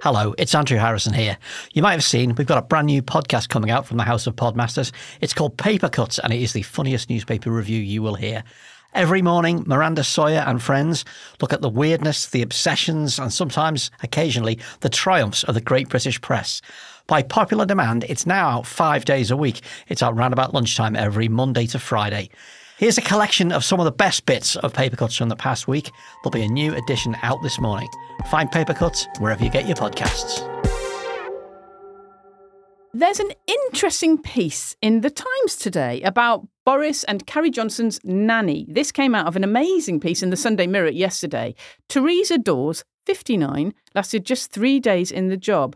Hello, it's Andrew Harrison here. You might have seen we've got a brand new podcast coming out from the House of Podmasters. It's called Paper Cuts, and it is the funniest newspaper review you will hear. Every morning, Miranda Sawyer and friends look at the weirdness, the obsessions, and sometimes, occasionally, the triumphs of the great British press. By popular demand, it's now out five days a week. It's out round about lunchtime every Monday to Friday. Here's a collection of some of the best bits of Paper Cuts from the past week. There'll be a new edition out this morning. Find Paper Cuts wherever you get your podcasts. There's an interesting piece in the Times today about Boris and Carrie Johnson's nanny. This came out of an amazing piece in the Sunday Mirror yesterday. Teresa Dawes, 59, lasted just three days in the job.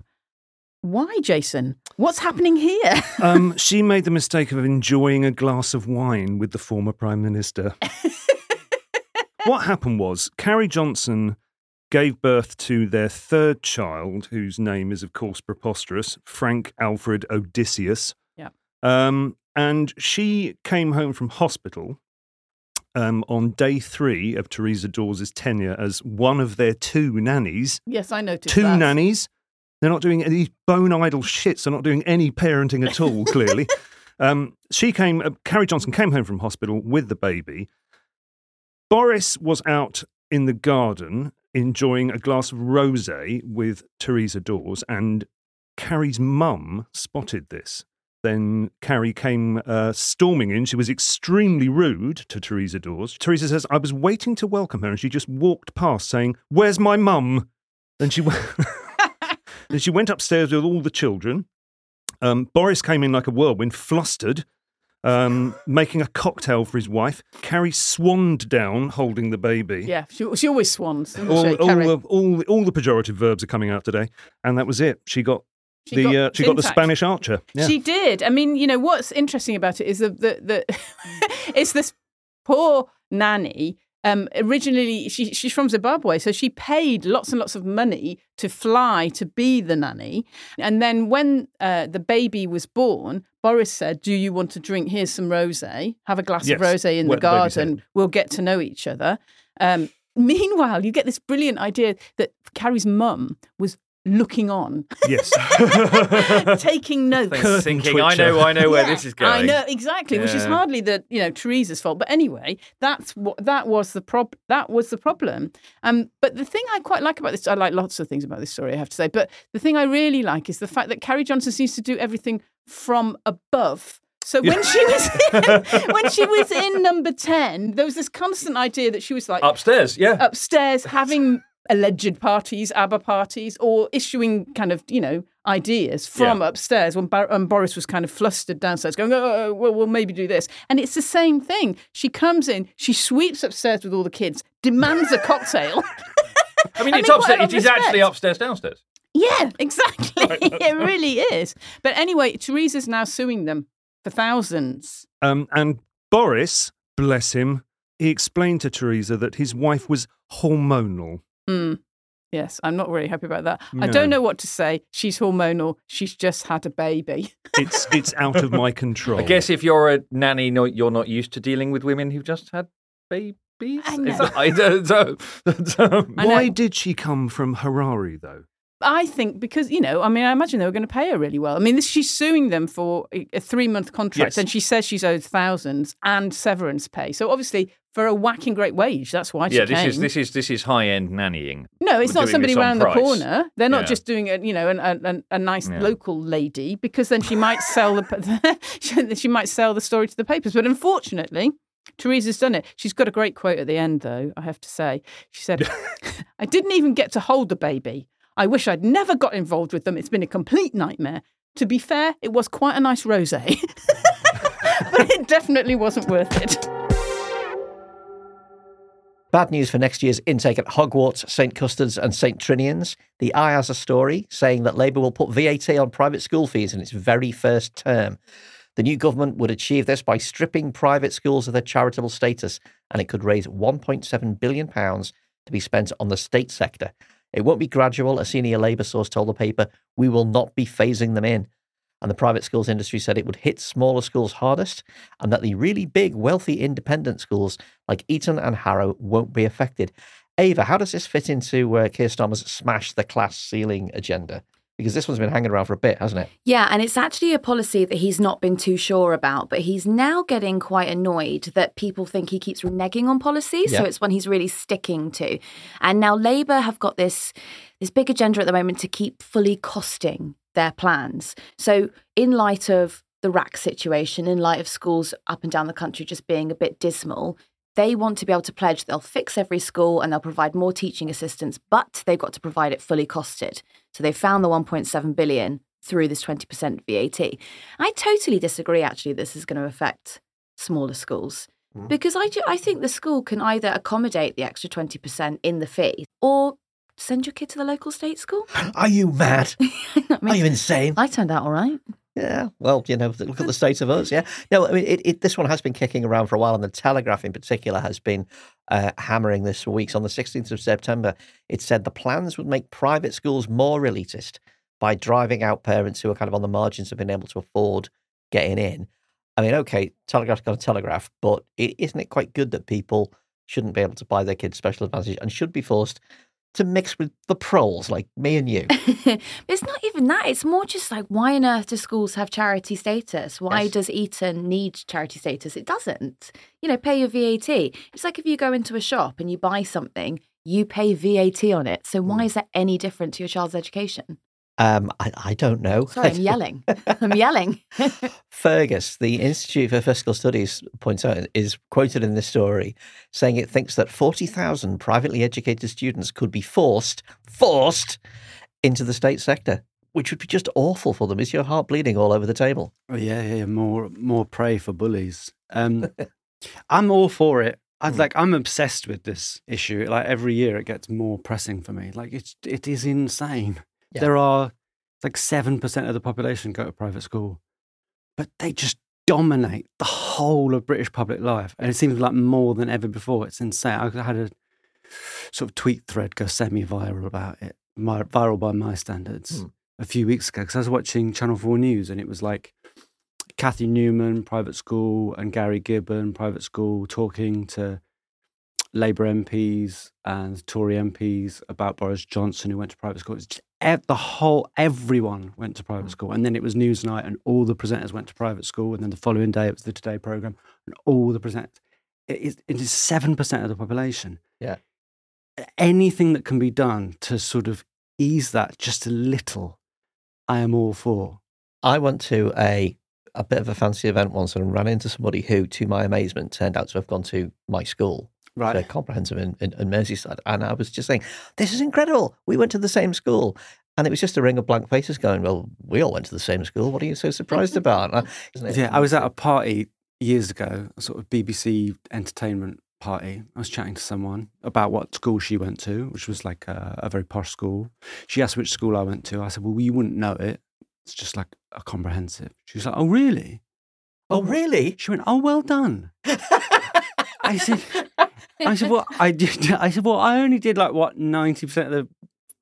Why, Jason? What's happening here? um, she made the mistake of enjoying a glass of wine with the former Prime Minister. what happened was Carrie Johnson gave birth to their third child, whose name is, of course, preposterous Frank Alfred Odysseus. Yeah. Um, and she came home from hospital um, on day three of Teresa Dawes' tenure as one of their two nannies. Yes, I noticed Two that. nannies. They're not doing any bone idle shits. They're not doing any parenting at all, clearly. um, she came, uh, Carrie Johnson came home from hospital with the baby. Boris was out in the garden enjoying a glass of rose with Teresa Dawes, and Carrie's mum spotted this. Then Carrie came uh, storming in. She was extremely rude to Teresa Dawes. Teresa says, I was waiting to welcome her, and she just walked past saying, Where's my mum? Then she went. then she went upstairs with all the children. Um, Boris came in like a whirlwind, flustered, um, making a cocktail for his wife. Carrie swanned down, holding the baby. Yeah, she, she always swans. doesn't All, she, all, Carrie? the, all, the- all the pejorative verbs are coming out today, and that was it. She got She the got uh, she got the. Spanish archer. Yeah. She did. I mean, you know, what's interesting about it is that the, the it's this poor nanny. Um, originally, she, she's from Zimbabwe, so she paid lots and lots of money to fly to be the nanny. And then when uh, the baby was born, Boris said, "Do you want to drink? Here's some rosé. Have a glass Yes, of rosé in the the garden. head. We'll get to know each other." Um, meanwhile, you get this brilliant idea that Carrie's mum was looking on, yes. taking notes. Curtain thinking, I know, I know where Yeah, this is going. I know exactly, which is hardly the you know Teresa's fault. But anyway, that's what that was the prob that was the problem. Um, but the thing I quite like about this, I like lots of things about this story, I have to say. But the thing I really like is the fact that Carrie Johnson seems to do everything from above. So when she was in, when she was in number ten, there was this constant idea that she was like Upstairs, yeah. upstairs having alleged parties, ABBA parties, or issuing kind of, you know, ideas from Yeah. upstairs when, Bar- when Boris was kind of flustered downstairs, going, oh, well, we'll maybe do this. And it's the same thing. She comes in, she sweeps upstairs with all the kids, demands a cocktail. I mean, I it's mean, upstairs. It is respect. actually upstairs, downstairs. yeah, exactly. it really is. But anyway, Teresa's now suing them for thousands. Um, and Boris, bless him, he explained to Theresa that his wife was hormonal. Mm. Yes, I'm not really happy about that. I don't know what to say. She's hormonal. She's just had a baby. It's it's out of my control. I guess if you're a nanny, no, you're not used to dealing with women who've just had babies. I Is know. that- I don't know. So- I Why did she come from Harare though? I think because you know, I mean, I imagine they were going to pay her really well. I mean, this, she's suing them for a, a three-month contract, Yes. and she says she's owed thousands and severance pay. So obviously, for a whacking great wage, that's why she yeah, this came. is this is this is high end nannying. no, it's not somebody around the corner. They're not Yeah. just doing a you know an, a, a- a nice Yeah. local lady because then she might sell the she- she might sell the story to the papers. But unfortunately. Teresa's done it. She's got a great quote at the end, though, I have to say. She said, I didn't even get to hold the baby. I wish I'd never got involved with them. It's been a complete nightmare. To be fair, it was quite a nice rose, but it definitely wasn't worth it. Bad news for next year's intake at Hogwarts, St Custard's, and St Trinian's. The Eye has a story saying that Labour will put VAT on private school fees in its very first term. The new government would achieve this by stripping private schools of their charitable status, and it could raise £1.7 billion to be spent on the state sector. It won't be gradual, a senior Labour source told the paper. We will not be phasing them in. And the private schools industry said it would hit smaller schools hardest, and that the really big, wealthy independent schools like Eton and Harrow won't be affected. Ava, how does this fit into uh, Keir Starmer's smash the class ceiling agenda? Because this one's been hanging around for a bit, hasn't it? Yeah, and it's actually a policy that he's not been too sure about, but he's now getting quite annoyed that people think he keeps reneging on policy. So it's one he's really sticking to. And now Labour have got this this big agenda at the moment to keep fully costing their plans. So in light of the RAAC situation, in light of schools up and down the country just being a bit dismal, they want to be able to pledge they'll fix every school and they'll provide more teaching assistants, but they've got to provide it fully costed. So they found the 1.7 billion through this 20% VAT. I totally disagree, actually, this is going to affect smaller schools. Mm. Because I, I think the school can either accommodate the extra 20% in the fee or send your kid to the local state school. Are you mad? I, Are you insane? I turned out all right. Yeah, well, you know, look at the state of us. Yeah, no, I mean, it, it, this one has been kicking around for a while, and the Telegraph in particular has been uh, hammering this for weeks. On the 16th of September, it said the plans would make private schools more elitist by driving out parents who are kind of on the margins of being able to afford getting in. I mean, okay, Telegraph's got a telegraph, but is isn't it quite good that people shouldn't be able to buy their kids special advantage and should be forced to mix with the proles like me and you? it's not even that. It's more just like, why on earth do schools have charity status? Why Yes. does Eton need charity status? It doesn't. You know, pay your VAT. It's like if you go into a shop and you buy something, you pay VAT on it. So why hmm. is that any different to your child's education? Um, I, I don't know. Sorry, I'm yelling. I'm yelling. Fergus, the Institute for Fiscal Studies points out, is quoted in this story saying it thinks that 40,000 privately educated students could be forced, forced into the state sector, which would be just awful for them. Is your heart bleeding all over the table? Oh, yeah, yeah, yeah, more more prey for bullies. Um, I'm all for it. I'd Mm. like I'm obsessed with this issue. Like every year, it gets more pressing for me. Like it's it is insane. Yeah. There are like seven percent of the population go to private school, but they just dominate the whole of British public life, and it seems like more than ever before. It's insane. I had a sort of tweet thread go semi-viral about it, my, viral by my standards, Hmm. a few weeks ago because I was watching Channel Four News, and it was like Kathy Newman, private school, and Gary Gibbon, private school, talking to Labour MPs and Tory MPs about Boris Johnson, who went to private school. It's just, ev- the whole, everyone went to private mm. school. And then it was Newsnight, and all the presenters went to private school. And then the following day, it was the Today programme, and all the presenters. It is, is 7% of the population. Yeah. Anything that can be done to sort of ease that just a little, I am all for. I went to a a bit of a fancy event once and ran into somebody who, to my amazement, turned out to have gone to my school. Right. So comprehensive in, in, in Merseyside. And I was just saying, this is incredible. We went to the same school. And it was just a ring of blank faces going, well, we all went to the same school. What are you so surprised about? Isn't it? Yeah, I was at a party years ago, a sort of BBC entertainment party. I was chatting to someone about what school she went to, which was like a, a very posh school. She asked which school I went to. I said, well, you wouldn't know it. It's just like a comprehensive. She was like, oh, really? Oh, oh really? She went, oh, well done. I said, I said, well, I did. I said, well, I only did like what 90% of the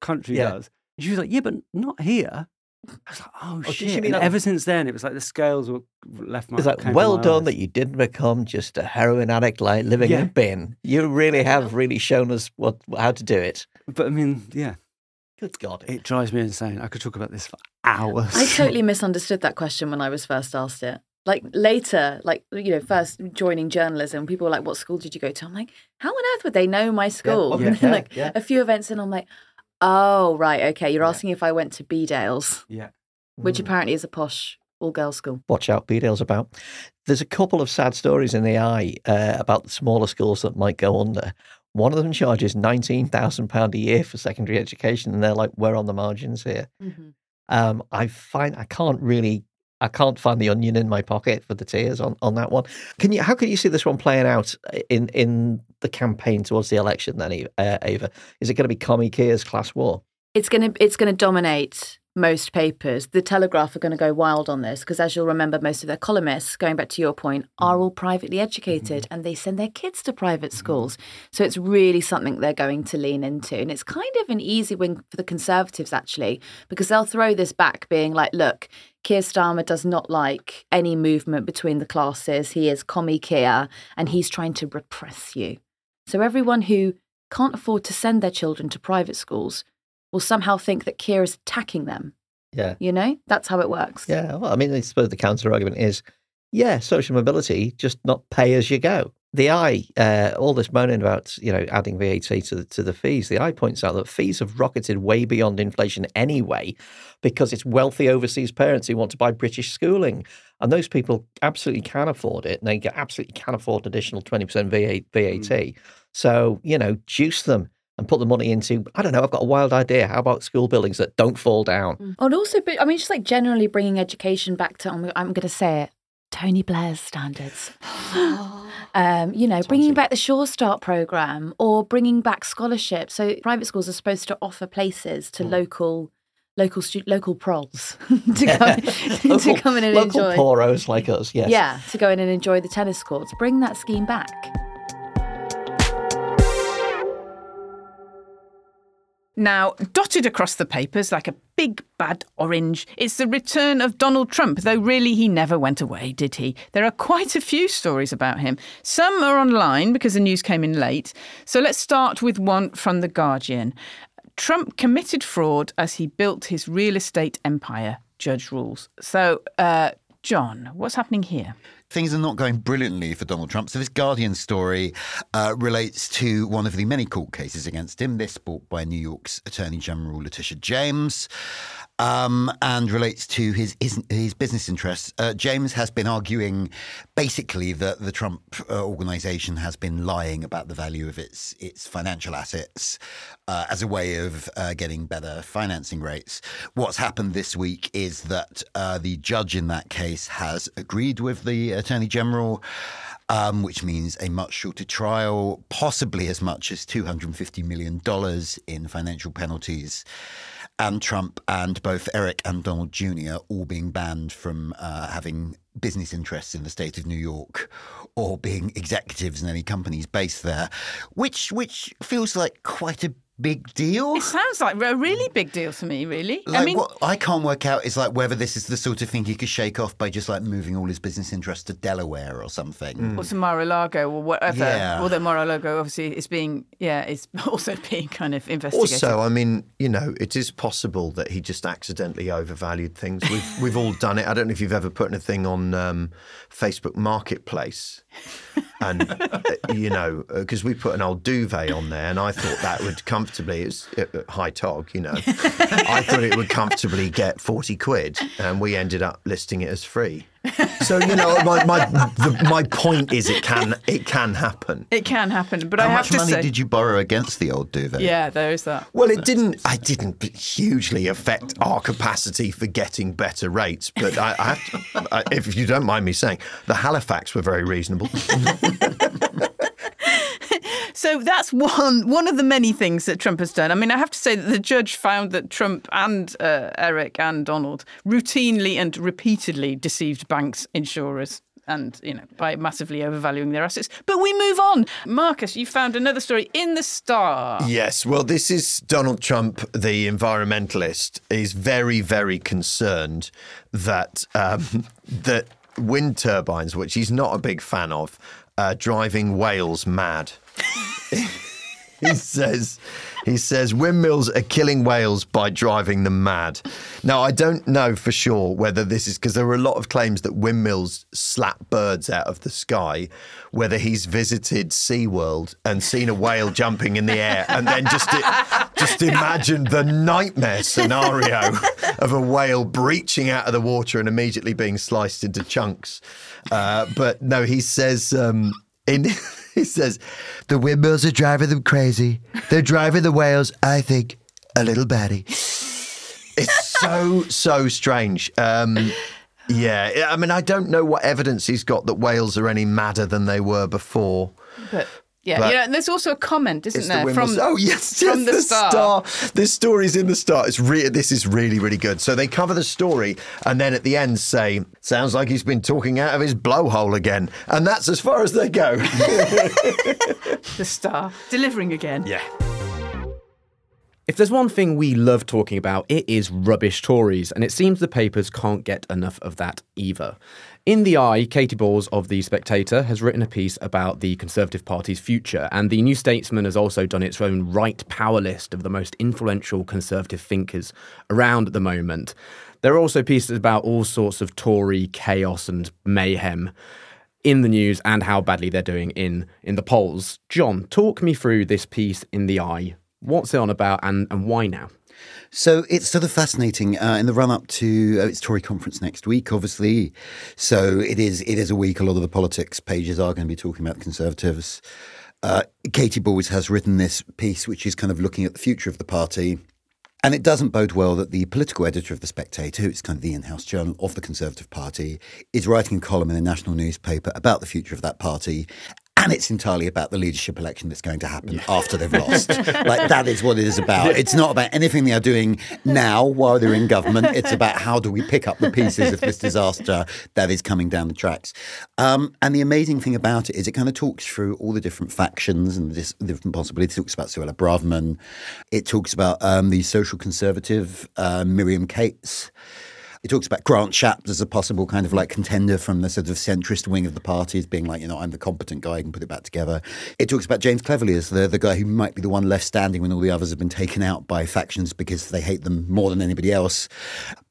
country Yeah. does. And she was like, yeah, but not here. I was like, oh, oh did she shit. mean And like- ever since then, it was like the scales were left my It's like, came from well my done eyes. that you didn't become just a heroin addict like living in Yeah. a bin. You really have really shown us what how to do it. But I mean, yeah, Good God. it drives me insane. I could talk about this for hours. I totally misunderstood that question when I was first asked it. Like later, like you know, first joining journalism, people were like, "What school did you go to?" I'm like, "How on earth would they know my school?" then, yeah, like yeah. a few events, and I'm like, "Oh, right, okay." You're Yeah. asking if I went to Bedales, yeah. which Mm. apparently is a posh all-girls school. Watch out, Bedales's about. There's a couple of sad stories in the eye uh, about the smaller schools that might go under. One of them charges £19,000 a year for secondary education, and they're like, we're on the margins here. Um, I find I can't really, I can't find the onion in my pocket for the tears on, on that one. Can you? How can you see this one playing out in in the campaign towards the election? Then, uh, Ava, is it going to be Commie Keir's class war? It's gonna it's gonna dominate most papers. The Telegraph are going to go wild on this because, as you'll remember, most of their columnists, going back to your point, are mm. all privately educated mm-hmm. and they send their kids to private mm-hmm. schools. So it's really something they're going to lean into, and it's kind of an easy win for the Conservatives actually because they'll throw this back, being like, "Look." Keir Starmer does not like any movement between the classes. He is commie Keir and he's trying to repress you. So everyone who can't afford to send their children to private schools will somehow think that Keir is attacking them. Yeah. You know, that's how it works. Yeah. Well, I mean, I suppose the counter argument is, yeah, social mobility, just not pay as you go. The eye, uh, all this moaning about you know adding VAT to the, to the fees. The eye points out that fees have rocketed way beyond inflation anyway, because it's wealthy overseas parents who want to buy British schooling, and those people absolutely can afford it, and they absolutely can afford additional twenty percent VAT. So you know, juice them and put the money into. I don't know. I've got a wild idea. How about school buildings that don't fall down? And also, but I mean, just like generally bringing education back to, I'm, I'm going to say it, Tony Blair's standards. um, you know, bringing back the Sure Start program or bringing back scholarships. So private schools are supposed to offer places to local. Local stu- local prols to, come, to come in and local enjoy. poros like us. Yes. Yeah, to go in and enjoy the tennis courts. Bring that scheme back. Now, dotted across the papers like a big bad orange, it's the return of Donald Trump, though really he never went away, did he? There are quite a few stories about him. Some are online because the news came in late. So let's start with one from The Guardian. Trump committed fraud as he built his real estate empire, Judge rules. So, uh, John, what's happening here? Things are not going brilliantly for Donald Trump. So this Guardian story uh, relates to one of the many court cases against him. This brought by New York's Attorney General Letitia James. Um, and relates to his his, his business interests. Uh, James has been arguing basically that the Trump uh, organization has been lying about the value of its its financial assets uh, as a way of uh, getting better financing rates. What's happened this week is that uh, the judge in that case has agreed with the Attorney General. Um, which means a much shorter trial, possibly as much as $250 million in financial penalties. And Trump and both Eric and Donald Jr. all being banned from uh, having business interests in the state of New York or being executives in any companies based there, which which feels like quite a big deal. It sounds like a really big deal to me, really. Like I mean, what I can't work out is like whether this is the sort of thing he could shake off by just like moving all his business interests to Delaware or something. or to Mar-a-Lago or whatever. Yeah. Although Mar-a-Lago obviously is being, yeah, it's also being kind of investigated. Also, I mean, you know, it is possible that he just accidentally overvalued things. We've we've all done it. I don't know if you've ever put anything on um, Facebook Marketplace, and uh, you know, because we put an old duvet on there, and I thought that would comfortably, it's uh, high tog, you know, I thought it would comfortably get forty quid, and we ended up listing it as free. So you know, my my the, my point is, it can it can happen. it can happen, but How I have much to money say, did you borrow against the old duvet? yeah, there is that. Well, it didn't. I didn't hugely affect our capacity for getting better rates, but I, I have to, I, if you don't mind me saying, the Halifax were very reasonable. So that's one one of the many things that Trump has done. I mean, I have to say that the judge found that Trump and uh, Eric and Donald routinely and repeatedly deceived banks, insurers. And you know, by massively overvaluing their assets. But we move on. Marcus, you found another story in the Star. yes, well, this is Donald Trump, the environmentalist, is very, very concerned that um, that wind turbines, which he's not a big fan of, are driving whales mad. he says he says windmills are killing whales by driving them mad. Now I don't know for sure whether this is because there are a lot of claims that windmills slap birds out of the sky. Whether he's visited SeaWorld and seen a whale jumping in the air and then just just imagined the nightmare scenario of a whale breaching out of the water and immediately being sliced into chunks. Uh, but no, he says um, in. He says, the windmills are driving them crazy. They're driving the whales, I think, a little batty. It's so, so strange. Um, yeah, I mean, I don't know what evidence he's got that whales are any madder than they were before. But yeah, But- you know, and there's also a comment, isn't It's the there, windmills. from oh yes, from yes, the, the Star. This story's in the Star. It's re- This is really, really good. So they cover the story, and then at the end say, "Sounds like he's been talking out of his blowhole again," and that's as far as they go. The Star delivering again. yeah. If there's one thing we love talking about, it is rubbish Tories, and it seems the papers can't get enough of that either. In the Eye, Katie Balls of The Spectator has written a piece about the Conservative Party's future, and the New Statesman has also done its own right power list of the most influential Conservative thinkers around at the moment. There are also pieces about all sorts of Tory chaos and mayhem in the news and how badly they're doing in in the polls. John, talk me through this piece in the Eye. What's it on about, and, and why now? So it's sort of fascinating uh, in the run up to uh, its Tory conference next week, obviously. So it is it is a week. A lot of the politics pages are going to be talking about the Conservatives. Uh, Katie Balls has written this piece, which is kind of looking at the future of the party. And it doesn't bode well that the political editor of The Spectator, who's kind of the in house journal of the Conservative Party, is writing a column in a national newspaper about the future of that party. And it's entirely about the leadership election that's going to happen after they've lost. like, that is what it is about. It's not about anything they are doing now while they're in government. It's about how do we pick up the pieces of this disaster that is coming down the tracks. Um, and the amazing thing about it is it kind of talks through all the different factions and the different possibilities. It talks about Suella Braverman. It talks about um, the social conservative uh, Miriam Cates. It talks about Grant Shapps as a possible kind of like contender from the sort of centrist wing of the party as being like, you know, I'm the competent guy who can put it back together. It talks about James Cleverly as the, the guy who might be the one left standing when all the others have been taken out by factions because they hate them more than anybody else.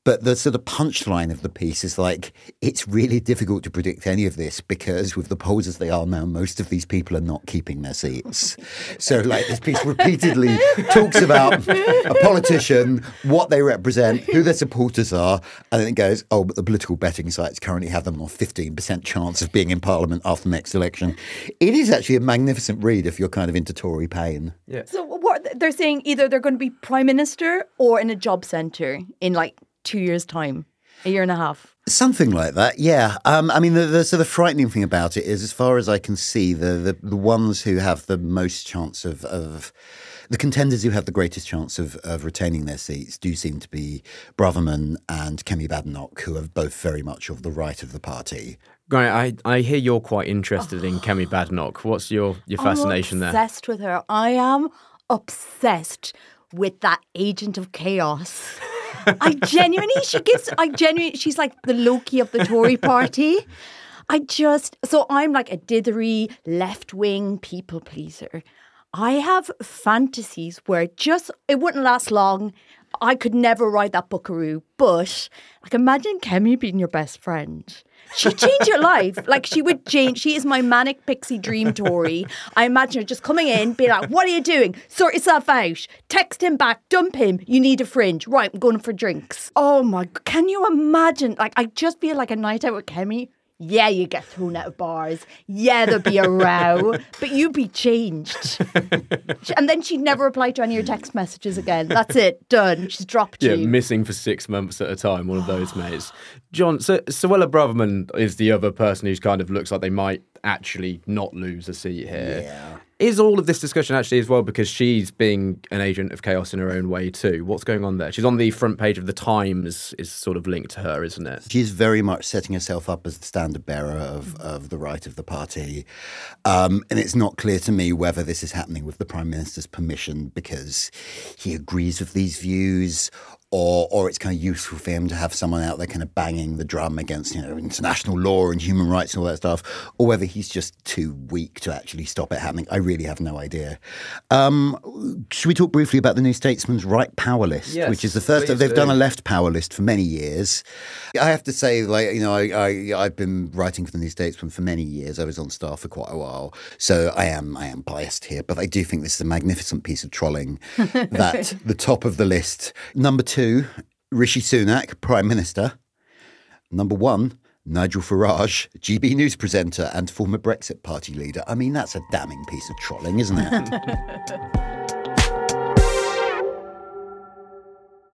But the sort of punchline of the piece is like, it's really difficult to predict any of this because with the polls as they are now, most of these people are not keeping their seats. So, like, this piece repeatedly talks about a politician, what they represent, who their supporters are, and then it goes, oh, but the political betting sites currently have them on 15% chance of being in Parliament after the next election. It is actually a magnificent read if you're kind of into Tory pain. Yeah. So what they're saying either they're going to be prime minister or in a job centre in like two years' time, a year and a half. Something like that, yeah. Um, I mean, the, the sort of frightening thing about it is, as far as I can see, the the, the ones who have the most chance of, of the contenders who have the greatest chance of, of retaining their seats do seem to be Braverman and Kemi Badenoch, who are both very much of the right of the party. Right, I, I hear you're quite interested in Kemi Badenoch. What's your, your fascination I'm there? obsessed with her. I am obsessed with that agent of chaos. I genuinely, she gives, I genuinely, she's like the Loki of the Tory party. I just, so I'm like a dithery, left wing people pleaser. I have fantasies where just, it wouldn't last long. I could never ride that buckaroo, but like imagine Kemi being your best friend. She'd change your life. Like she would change. She is my manic pixie dream Tory. I imagine her just coming in, being like, "What are you doing? Sort yourself out. Text him back. Dump him. You need a fringe. Right, I'm going for drinks." Oh my! Can you imagine? Like I just feel like a night out with Kemi. Yeah, you get thrown out of bars. Yeah, there'd be a row, but you'd be changed. and then she'd never reply to any of your text messages again. That's it. Done. She's dropped Yeah, you. Yeah, missing for six months at a time, one of those mates. John, so Suella Braverman is the other person who's kind of looks like they might actually not lose a seat here. Yeah. Is all of this discussion actually as well because she's being an agent of chaos in her own way too? What's going on there? She's on the front page of the Times, is sort of linked to her, isn't it? She's very much setting herself up as the standard bearer of, of the right of the party. Um, and it's not clear to me whether this is happening with the Prime Minister's permission because he agrees with these views or, or it's kind of useful for him to have someone out there kind of banging the drum against, you know, international law and human rights and all that stuff, or whether he's just too weak to actually stop it happening. I really have no idea. Um, should we talk briefly about the New Statesman's right power list, Yes, which is the first, they've done a left power list for many years. I have to say, like, you know, I, I, I've been writing for the New Statesman for many years. I was on staff for quite a while. So I am, I am biased here, but I do think this is a magnificent piece of trolling that the top of the list. Number two, Rishi Sunak, Prime Minister. Number one, Nigel Farage, GB News presenter and former Brexit Party leader. I mean, that's a damning piece of trolling, isn't it?